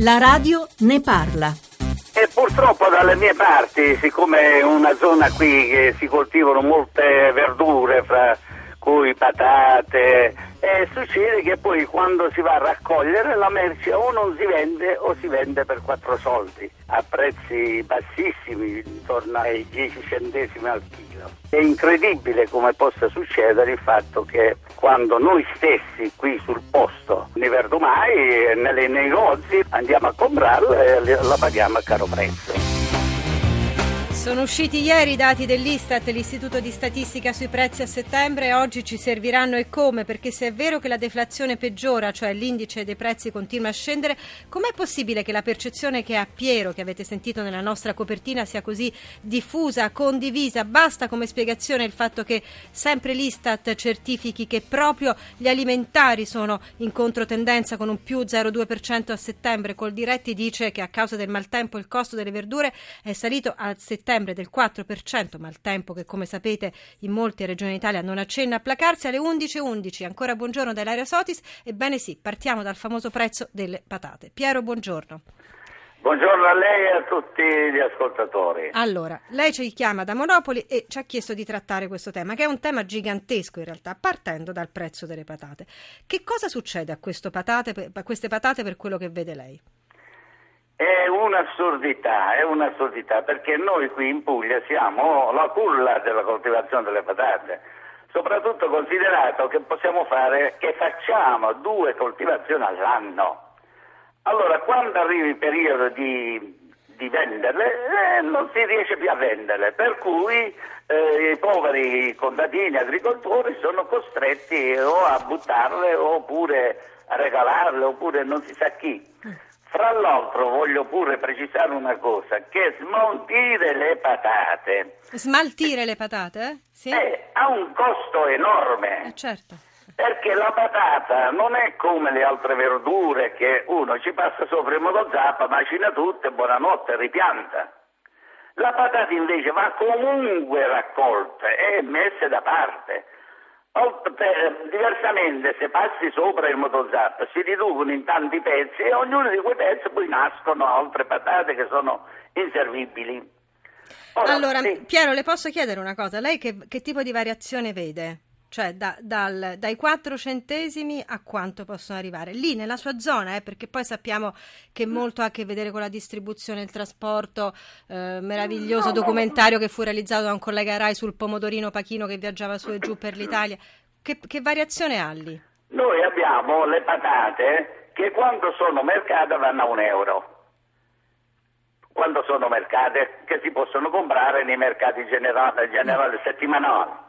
La radio ne parla. E purtroppo dalle mie parti, siccome è una zona qui che si coltivano molte verdure, fra cui patate, e succede che poi quando si va a raccogliere la merce o non si vende o si vende per 4 soldi a prezzi bassissimi, intorno ai 10 centesimi al chilo. È incredibile come possa succedere il fatto che quando noi stessi qui sul posto, nei verdumai, nei negozi, andiamo a comprarla e la paghiamo a caro prezzo. Sono usciti ieri i dati dell'Istat, l'Istituto di Statistica sui prezzi a settembre. E oggi ci serviranno e come, perché se è vero che la deflazione peggiora, cioè l'indice dei prezzi continua a scendere, com'è possibile che la percezione che ha Piero, che avete sentito nella nostra copertina, sia così diffusa, condivisa? Basta come spiegazione il fatto che sempre l'Istat certifichi che proprio gli alimentari sono in controtendenza con un più 0,2% a settembre, col Diretti dice che a causa del maltempo il costo delle verdure è salito a settembre settembre del 4%, ma il tempo che come sapete in molte regioni d'Italia non accenna a placarsi alle 11.11. 11. Ancora buongiorno dall'area Sotis. Ebbene sì, partiamo dal famoso prezzo delle patate. Piero, buongiorno. Buongiorno a lei e a tutti gli ascoltatori. Allora, lei ci chiama da Monopoli e ci ha chiesto di trattare questo tema, che è un tema gigantesco in realtà, partendo dal prezzo delle patate. Che cosa succede a, patate, a queste patate per quello che vede lei? È un'assurdità, è un'assurdità, perché noi qui in Puglia siamo la culla della coltivazione delle patate, soprattutto considerato che possiamo fare, che facciamo due coltivazioni all'anno. Allora, quando arriva il periodo di, di venderle, eh, non si riesce più a venderle, per cui eh, i poveri contadini agricoltori sono costretti o a buttarle oppure a regalarle oppure non si sa chi. Fra l'altro voglio pure precisare una cosa, che smaltire le patate... Smaltire le patate? Sì. Eh, ha un costo enorme. Eh, certo. Perché la patata non è come le altre verdure che uno ci passa sopra in motozappa, macina tutto e buonanotte ripianta. La patata invece va comunque raccolta e messa da parte. Diversamente, se passi sopra il motozap, si riducono in tanti pezzi e ognuno di quei pezzi poi nascono altre patate che sono inservibili. Ora, allora, sì. Piero, le posso chiedere una cosa? Lei che, che tipo di variazione vede? Cioè da, dal, dai 4 centesimi a quanto possono arrivare? Lì nella sua zona, eh, perché poi sappiamo che molto ha a che vedere con la distribuzione, il trasporto, eh, meraviglioso no, documentario no. che fu realizzato da un collega Rai sul pomodorino pachino che viaggiava su e giù per l'Italia. Che, che variazione ha lì? Noi abbiamo le patate che quando sono mercate vanno a un euro. Quando sono mercate che si possono comprare nei mercati generali, generali settimanali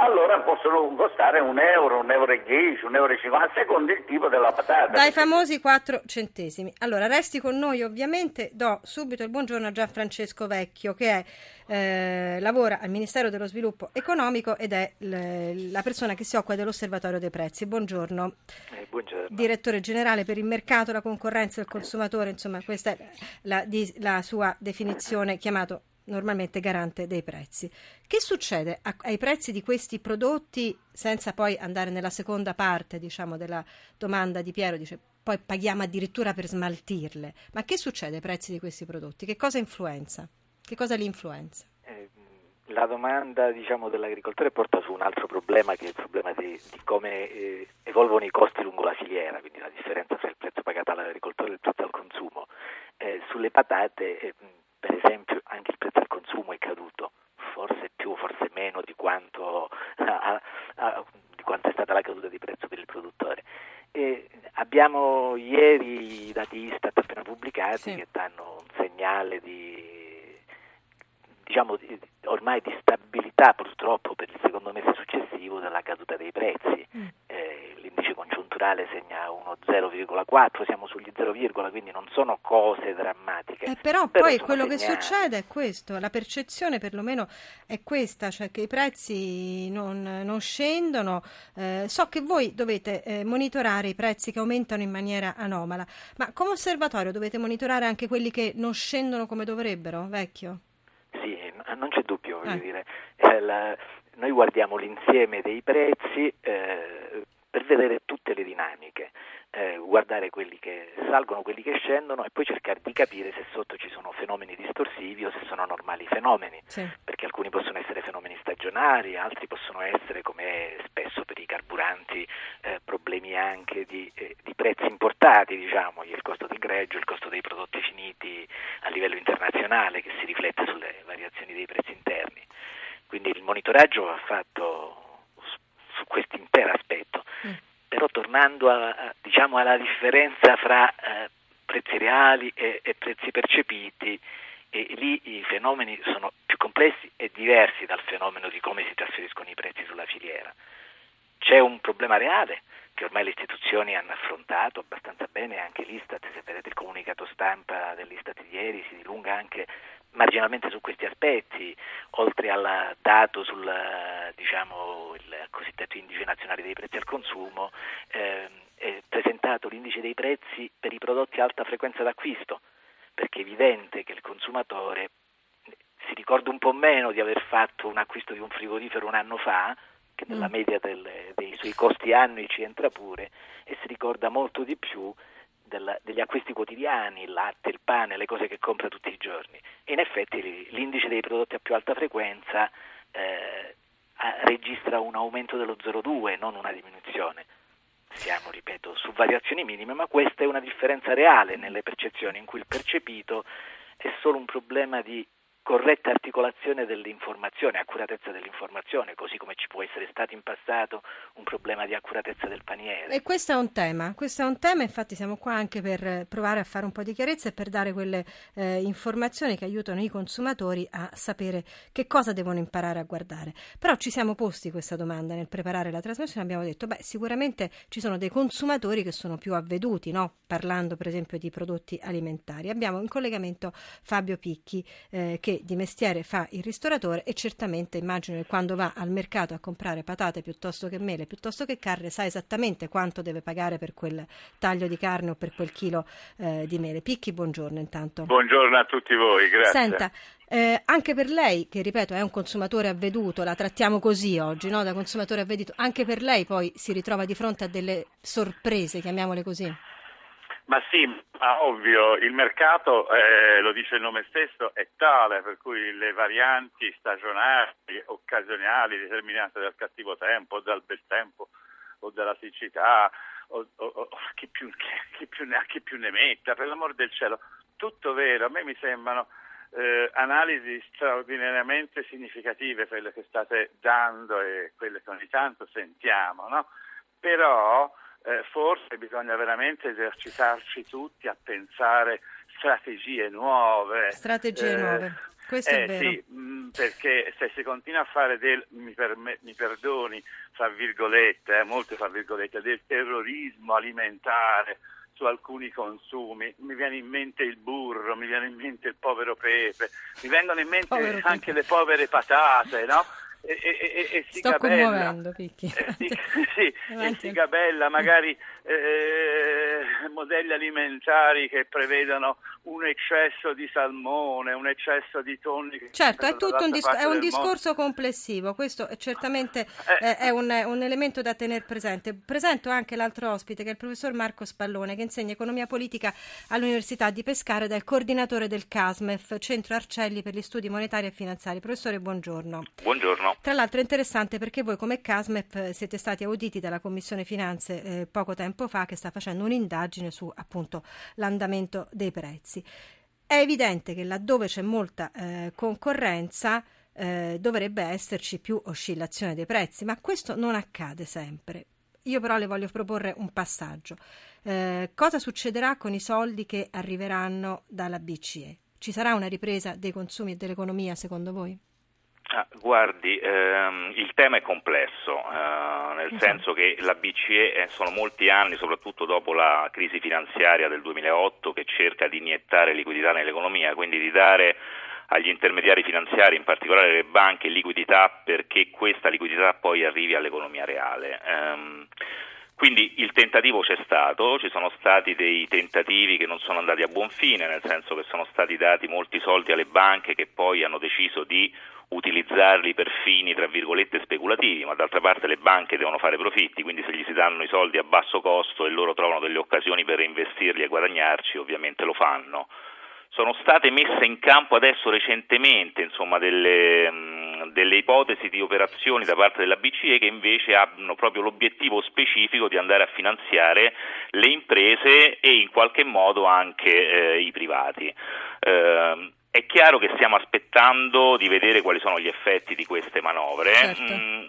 allora possono costare un euro, un euro e dieci, un euro e cinquanta, secondo il tipo della patata. Dai famosi 4 centesimi. Allora, resti con noi ovviamente, do subito il buongiorno a Gianfrancesco Vecchio, che è, eh, lavora al Ministero dello Sviluppo Economico ed è l- la persona che si occupa dell'Osservatorio dei Prezzi. Buongiorno. Eh, buongiorno. Direttore generale per il mercato, la concorrenza e il consumatore, insomma questa è la, di, la sua definizione chiamato normalmente garante dei prezzi. Che succede a, ai prezzi di questi prodotti, senza poi andare nella seconda parte diciamo, della domanda di Piero, dice poi paghiamo addirittura per smaltirle, ma che succede ai prezzi di questi prodotti? Che cosa influenza? Che cosa li influenza? Eh, la domanda diciamo, dell'agricoltore porta su un altro problema che è il problema di, di come eh, evolvono i costi lungo la filiera, quindi la differenza tra il prezzo pagato all'agricoltore e il prezzo al consumo. Eh, sulle patate eh, per esempio anche il prezzo al consumo è caduto, forse più, forse meno di quanto, a, a, di quanto è stata la caduta di prezzo per il produttore. E abbiamo ieri i dati Istat appena pubblicati sì. che danno un segnale di, diciamo, di, ormai di stabilità purtroppo per il secondo mese successivo della caduta dei prezzi. Mm. Eh, l'indice congiunturale segna uno 0,4, siamo sugli 0, quindi non sono cose drammatiche. Eh, però, però, poi quello segnali. che succede è questo, la percezione perlomeno è questa, cioè che i prezzi non, non scendono. Eh, so che voi dovete eh, monitorare i prezzi che aumentano in maniera anomala, ma come osservatorio dovete monitorare anche quelli che non scendono come dovrebbero, vecchio? Sì, non c'è dubbio, voglio eh. dire. Eh, la, noi guardiamo l'insieme dei prezzi eh, per vedere tutte le dinamiche. Eh, guardare quelli che salgono, quelli che scendono e poi cercare di capire se sotto ci sono fenomeni distorsivi o se sono normali fenomeni, sì. perché alcuni possono essere fenomeni stagionali, altri possono essere, come spesso per i carburanti, eh, problemi anche di, eh, di, prezzi importati, diciamo, il costo del greggio, il costo dei prodotti finiti a livello internazionale che si riflette sulle variazioni dei prezzi interni. Quindi il monitoraggio va fatto su. Mm. Però tornando a, diciamo, alla differenza fra eh, prezzi reali e, e prezzi percepiti, e lì i fenomeni sono più complessi e diversi dal fenomeno di come si trasferiscono i prezzi sulla filiera. C'è un problema reale che ormai le istituzioni hanno affrontato abbastanza bene, anche l'Istat, se vedete il comunicato stampa dell'Istat di ieri, si dilunga anche marginalmente su questi aspetti, oltre al dato sul diciamo, cosiddetto indice nazionale dei prezzi al consumo, eh, è presentato l'indice dei prezzi per i prodotti a alta frequenza d'acquisto, perché è evidente che il consumatore si ricorda un po' meno di aver fatto un acquisto di un frigorifero un anno fa, che nella mm. media del, dei suoi costi annui ci entra pure, e si ricorda molto di più del, degli acquisti quotidiani, il latte, il pane, le cose che compra tutti i giorni. E in effetti l'indice dei prodotti a più alta frequenza eh, registra un aumento dello 0,2, non una diminuzione. Siamo, ripeto, su variazioni minime, ma questa è una differenza reale nelle percezioni, in cui il percepito è solo un problema di corretta articolazione dell'informazione, accuratezza dell'informazione, così come ci può essere stato in passato un problema di accuratezza del paniere. E questo è un tema, questo è un tema, infatti siamo qua anche per provare a fare un po' di chiarezza e per dare quelle eh, informazioni che aiutano i consumatori a sapere che cosa devono imparare a guardare. Però ci siamo posti questa domanda nel preparare la trasmissione, abbiamo detto, beh, sicuramente ci sono dei consumatori che sono più avveduti, no? parlando per esempio di prodotti alimentari. Abbiamo in collegamento Fabio Picchi eh, che che di mestiere fa il ristoratore e certamente immagino che quando va al mercato a comprare patate piuttosto che mele, piuttosto che carne, sa esattamente quanto deve pagare per quel taglio di carne o per quel chilo eh, di mele. Picchi, buongiorno intanto. Buongiorno a tutti voi, grazie. Senta, eh, anche per lei, che ripeto è un consumatore avveduto, la trattiamo così oggi, no? da consumatore avveduto, anche per lei poi si ritrova di fronte a delle sorprese, chiamiamole così. Ma sì, ma ovvio, il mercato, eh, lo dice il nome stesso, è tale per cui le varianti stagionali, occasionali, determinate dal cattivo tempo, dal bel tempo o dalla siccità, o, o, o chi, più, chi, chi, più ne chi più ne metta, per l'amor del cielo, tutto vero, a me mi sembrano eh, analisi straordinariamente significative quelle che state dando e quelle che ogni tanto sentiamo, no? però eh, forse bisogna veramente esercitarci tutti a pensare strategie nuove. Strategie eh, nuove. Questo eh, è vero. Sì, mh, mm, perché se si continua a fare del, mi, perme, mi perdoni, fra virgolette, eh, molte fra virgolette, del terrorismo alimentare su alcuni consumi, mi viene in mente il burro, mi viene in mente il povero pepe, mi vengono in mente povero anche pepe. le povere patate, no? E, e, e, si Sto commuovendo, Picchi. Eh, sì, sì, e si gabella magari eh, modelli alimentari che prevedono un eccesso di salmone, un eccesso di tonni. Certo, è tutto un, dis- è un discorso mondo. complessivo, questo è certamente eh. è un, un, elemento da tenere presente. Presento anche l'altro ospite che è il professor Marco Spallone che insegna economia politica all'Università di Pescara ed è il coordinatore del CASMEF, Centro Arcelli per gli studi monetari e finanziari. Professore, buongiorno. Buongiorno. Tra l'altro è interessante perché voi come CASMEF siete stati auditi dalla Commissione Finanze eh, poco tempo fa che sta facendo un'indagine su appunto l'andamento dei prezzi. È evidente che laddove c'è molta eh, concorrenza eh, dovrebbe esserci più oscillazione dei prezzi, ma questo non accade sempre. Io però le voglio proporre un passaggio. Eh, cosa succederà con i soldi che arriveranno dalla BCE? Ci sarà una ripresa dei consumi e dell'economia secondo voi? Ah, guardi, ehm, il tema è complesso, eh, nel esatto. senso che la BCE eh, sono molti anni, soprattutto dopo la crisi finanziaria del 2008, che cerca di iniettare liquidità nell'economia, quindi di dare agli intermediari finanziari, in particolare le banche, liquidità perché questa liquidità poi arrivi all'economia reale. Um, Quindi il tentativo c'è stato, ci sono stati dei tentativi che non sono andati a buon fine, nel senso che sono stati dati molti soldi alle banche che poi hanno deciso di utilizzarli per fini tra virgolette speculativi, ma d'altra parte le banche devono fare profitti, quindi se gli si danno i soldi a basso costo e loro trovano delle occasioni per reinvestirli e guadagnarci, ovviamente lo fanno. Sono state messe in campo adesso recentemente insomma, delle, delle, ipotesi di operazioni da parte della BCE che invece hanno proprio l'obiettivo specifico di andare a finanziare le imprese e in qualche modo anche eh, i privati. Eh, è chiaro che stiamo aspettando di vedere quali sono gli effetti di queste manovre. Certo. Mm,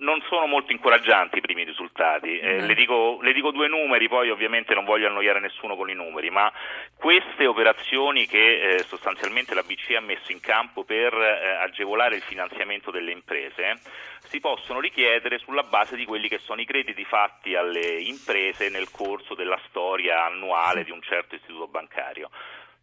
non sono molto incoraggianti i primi risultati. Eh, le, dico, le, dico, due numeri, poi ovviamente non voglio annoiare nessuno con i numeri, ma queste operazioni che eh, sostanzialmente la BCE ha messo in campo per eh, agevolare il finanziamento delle imprese si possono richiedere sulla base di quelli che sono i crediti fatti alle imprese nel corso della storia annuale di un certo istituto bancario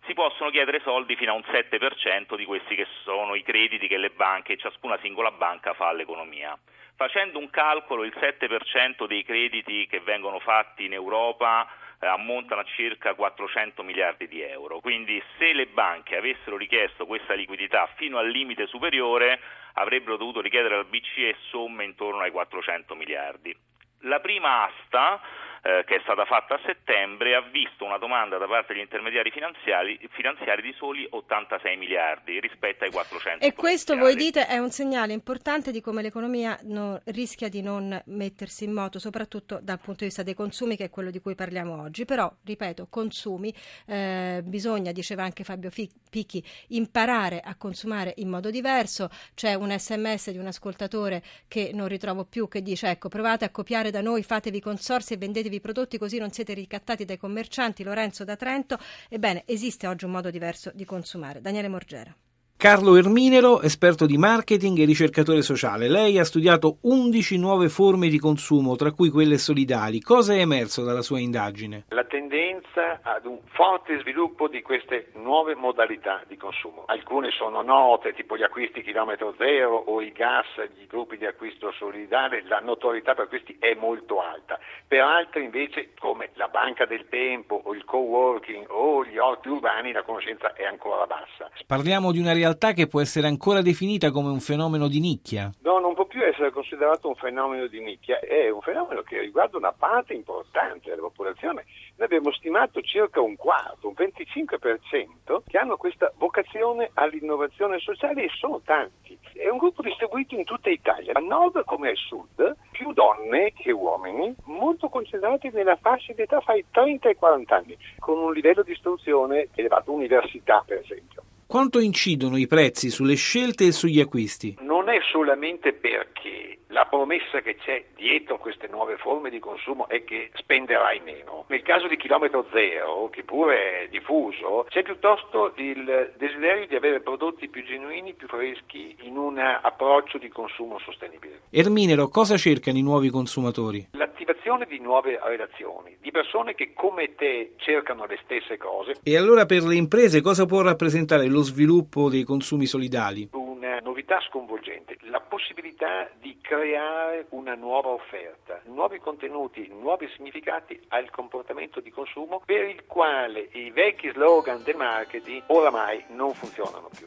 si possono chiedere soldi fino a un 7% di questi che sono i crediti che le banche, ciascuna singola banca fa all'economia. Facendo un calcolo, il 7% dei crediti che vengono fatti in Europa eh, ammontano a circa 400 miliardi di euro. Quindi se le banche avessero richiesto questa liquidità fino al limite superiore, avrebbero dovuto richiedere al BCE somme intorno ai 400 miliardi. La prima asta eh, che è stata fatta a settembre ha visto una domanda da parte degli intermediari finanziari, finanziari di soli 86 miliardi rispetto ai 400. E questo voi dite è un segnale importante di come l'economia non, rischia di non mettersi in moto, soprattutto dal punto di vista dei consumi, che è quello di cui parliamo oggi. Però, ripeto, consumi, eh, bisogna, diceva anche Fabio Picchi, imparare a consumare in modo diverso. C'è un sms di un ascoltatore che non ritrovo più che dice ecco provate a copiare da noi, fatevi consorsi e vendetevi i prodotti così non siete ricattati dai commercianti. Lorenzo da Trento. Ebbene, esiste oggi un modo diverso di consumare. Daniele Morgera. Carlo Erminero, esperto di marketing e ricercatore sociale. Lei ha studiato 11 nuove forme di consumo, tra cui quelle solidali. Cosa è emerso dalla sua indagine? La tendenza ad un forte sviluppo di queste nuove modalità di consumo. Alcune sono note, tipo gli acquisti chilometro zero o i gas, gli gruppi di acquisto solidale, la notorietà per questi è molto alta. Per altre invece, come la banca del tempo o il co-working o gli orti urbani, la conoscenza è ancora bassa. Parliamo di una realtà realtà che può essere ancora definita come un fenomeno di nicchia? No, non può più essere considerato un fenomeno di nicchia, è un fenomeno che riguarda una parte importante della popolazione. Noi abbiamo stimato circa un quarto, un 25% che hanno questa vocazione all'innovazione sociale e sono tanti. È un gruppo distribuito in tutta Italia, a nord come a sud, più donne che uomini, molto concentrati nella fascia di età fra i 30 e i 40 anni, con un livello di istruzione elevato, università per esempio. Quanto incidono i prezzi sulle scelte e sugli acquisti? Non è solamente perché la promessa che c'è dietro queste nuove forme di consumo è che spenderai meno. Nel caso di chilometro zero, che pure è diffuso, c'è piuttosto il desiderio di avere prodotti più genuini, più freschi, in un approccio di consumo sostenibile. Erminero, cosa cercano i nuovi consumatori? L'attivazione di nuove relazioni, di persone che come te cercano le stesse cose. E allora per le imprese cosa può rappresentare lo sviluppo dei consumi solidali? Una novità sconvolgente, la possibilità di creare una nuova offerta, nuovi contenuti, nuovi significati al comportamento di consumo per il quale i vecchi slogan del marketing oramai non funzionano più.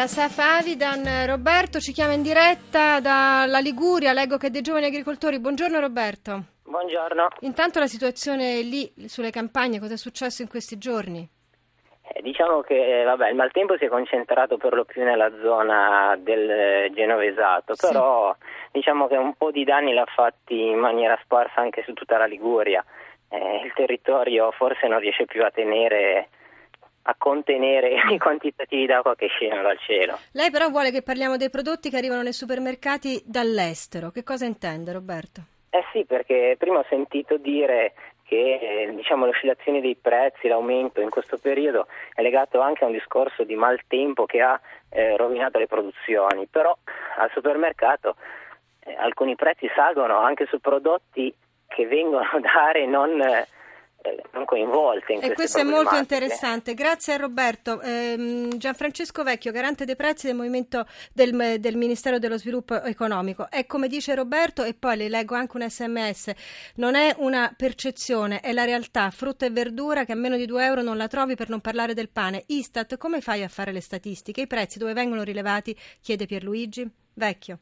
Era Saf Avidan, Roberto ci chiama in diretta dalla Liguria, leggo che è dei giovani agricoltori. Buongiorno Roberto. Buongiorno. Intanto la situazione lì sulle campagne, cosa è successo in questi giorni? Eh, diciamo che vabbè, il maltempo si è concentrato per lo più nella zona del Genovesato, sì. però diciamo che un po' di danni l'ha fatti in maniera sparsa anche su tutta la Liguria. Eh, il territorio forse non riesce più a tenere a contenere i quantitativi d'acqua che scendono dal cielo. Lei però vuole che parliamo dei prodotti che arrivano nei supermercati dall'estero. Che cosa intende Roberto? Eh sì, perché prima ho sentito dire che diciamo, le oscillazioni dei prezzi, l'aumento in questo periodo è legato anche a un discorso di maltempo che ha eh, rovinato le produzioni, però al supermercato eh, alcuni prezzi salgono anche su prodotti che vengono da aree non eh, non coinvolte in e questo è molto interessante. Grazie a Roberto. Eh, Gianfrancesco Vecchio, garante dei prezzi del movimento del, del, Ministero dello Sviluppo Economico. È come dice Roberto, e poi le leggo anche un sms: non è una percezione, è la realtà. Frutta e verdura che a meno di 2 euro non la trovi per non parlare del pane. Istat, come fai a fare le statistiche? I prezzi dove vengono rilevati? chiede Pierluigi. Vecchio.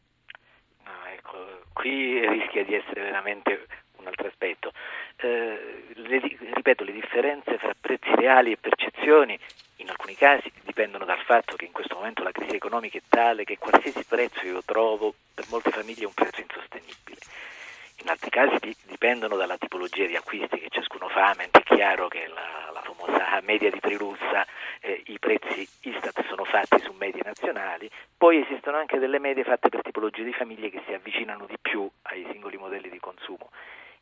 Ah, ecco, qui rischia di essere veramente altro aspetto eh, le, ripeto, le differenze fra prezzi reali e percezioni in alcuni casi dipendono dal fatto che in questo momento la crisi economica è tale che qualsiasi prezzo io trovo per molte famiglie è un prezzo insostenibile. In altri casi dipendono dalla tipologia di acquisti che ciascuno fa, mentre è chiaro che la, la famosa media di Trilussa, eh, i prezzi Istat sono fatti su medie nazionali, poi esistono anche delle medie fatte per tipologie di famiglie che si avvicinano di più ai singoli modelli di consumo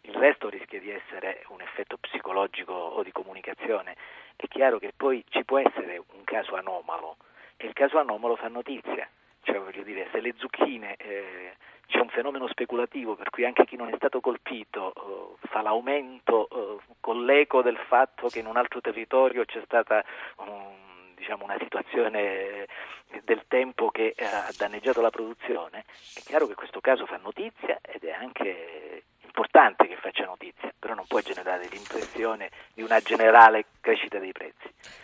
il resto rischia di essere un effetto psicologico o di comunicazione. È chiaro che poi ci può essere un caso anomalo e il caso anomalo fa notizia, cioè voglio dire se le zucchine eh, c'è un fenomeno speculativo per cui anche chi non è stato colpito eh, fa l'aumento eh, con l'eco del fatto che in un altro territorio c'è stata um, diciamo, una situazione del tempo che ha danneggiato la produzione, è chiaro che questo caso fa notizia ed è anche importante che faccia notizia, però non può generare l'impressione di una generale crescita dei prezzi.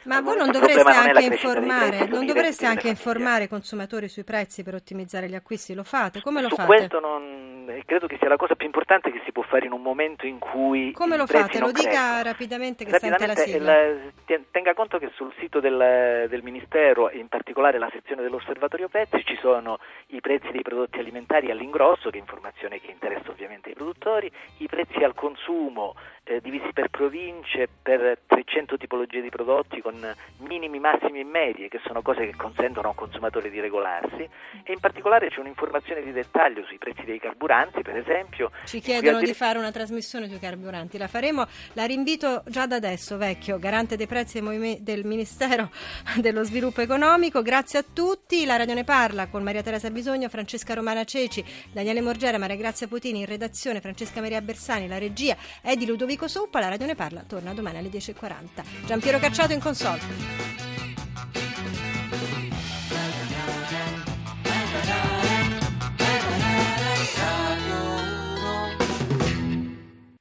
Ma voi non dovreste anche informare, non dovreste anche informare i consumatori sui prezzi per ottimizzare gli acquisti, lo fate? Come lo Su fate? Questo non, credo che sia la cosa più importante che si può fare in un momento in cui Come lo fate? Lo dica crescono. rapidamente che rapidamente sente la sigla. Il, tenga conto che sul sito del, del Ministero, in particolare la sezione dell'Osservatorio Prezzi, ci sono i prezzi dei prodotti alimentari all'ingrosso, che è informazione che interessa ovviamente i produttori, i prezzi al consumo eh, divisi per province, per 300 tipologie di prodotti con minimi, massimi e medie, che sono cose che consentono a un consumatore di regolarsi e in particolare c'è un'informazione di dettaglio sui prezzi dei carburanti, per esempio. Ci chiedono di fare una trasmissione sui carburanti, la faremo, la rinvito già da adesso, vecchio, garante dei prezzi del Ministero dello Sviluppo Economico. Grazie a tutti, la Radio ne parla con Maria Teresa Bisogno, Francesca Romana Ceci, Daniele Morgera, Maria Grazia Putini in redazione, Francesca Maria Bersani, la regia è di Ludovico Soppa, la Radio ne parla torna domani alle 10.40. Giampiero Cacciato in console.